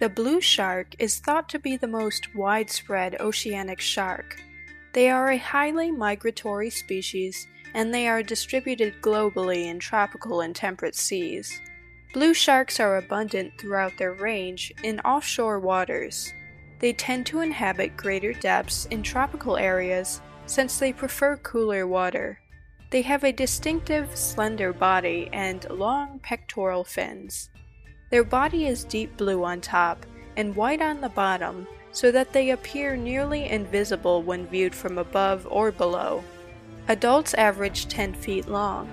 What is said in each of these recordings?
The blue shark is thought to be the most widespread oceanic shark. They are a highly migratory species and they are distributed globally in tropical and temperate seas. Blue sharks are abundant throughout their range in offshore waters. They tend to inhabit greater depths in tropical areas since they prefer cooler water. They have a distinctive slender body and long pectoral fins. Their body is deep blue on top and white on the bottom so that they appear nearly invisible when viewed from above or below. Adults average 10 feet long.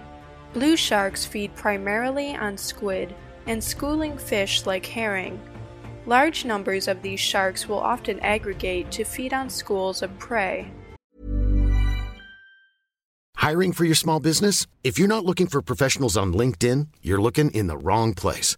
Blue sharks feed primarily on squid and schooling fish like herring. Large numbers of these sharks will often aggregate to feed on schools of prey. Hiring for your small business? If you're not looking for professionals on LinkedIn, you're looking in the wrong place.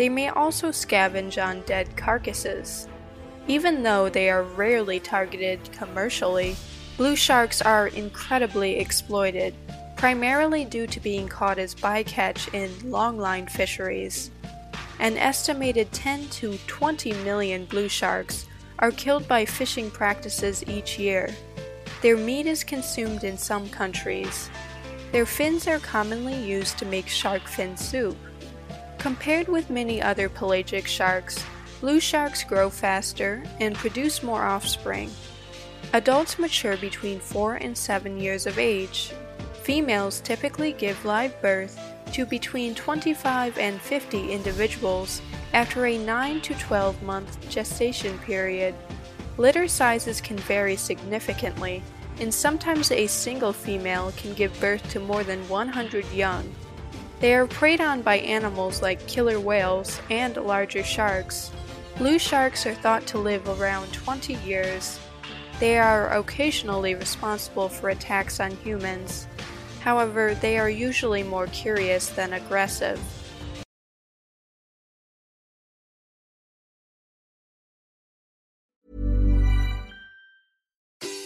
They may also scavenge on dead carcasses. Even though they are rarely targeted commercially, blue sharks are incredibly exploited, primarily due to being caught as bycatch in longline fisheries. An estimated 10 to 20 million blue sharks are killed by fishing practices each year. Their meat is consumed in some countries. Their fins are commonly used to make shark fin soup. Compared with many other pelagic sharks, blue sharks grow faster and produce more offspring. Adults mature between 4 and 7 years of age. Females typically give live birth to between 25 and 50 individuals after a 9 to 12 month gestation period. Litter sizes can vary significantly, and sometimes a single female can give birth to more than 100 young. They are preyed on by animals like killer whales and larger sharks. Blue sharks are thought to live around 20 years. They are occasionally responsible for attacks on humans. However, they are usually more curious than aggressive.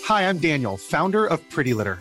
Hi, I'm Daniel, founder of Pretty Litter.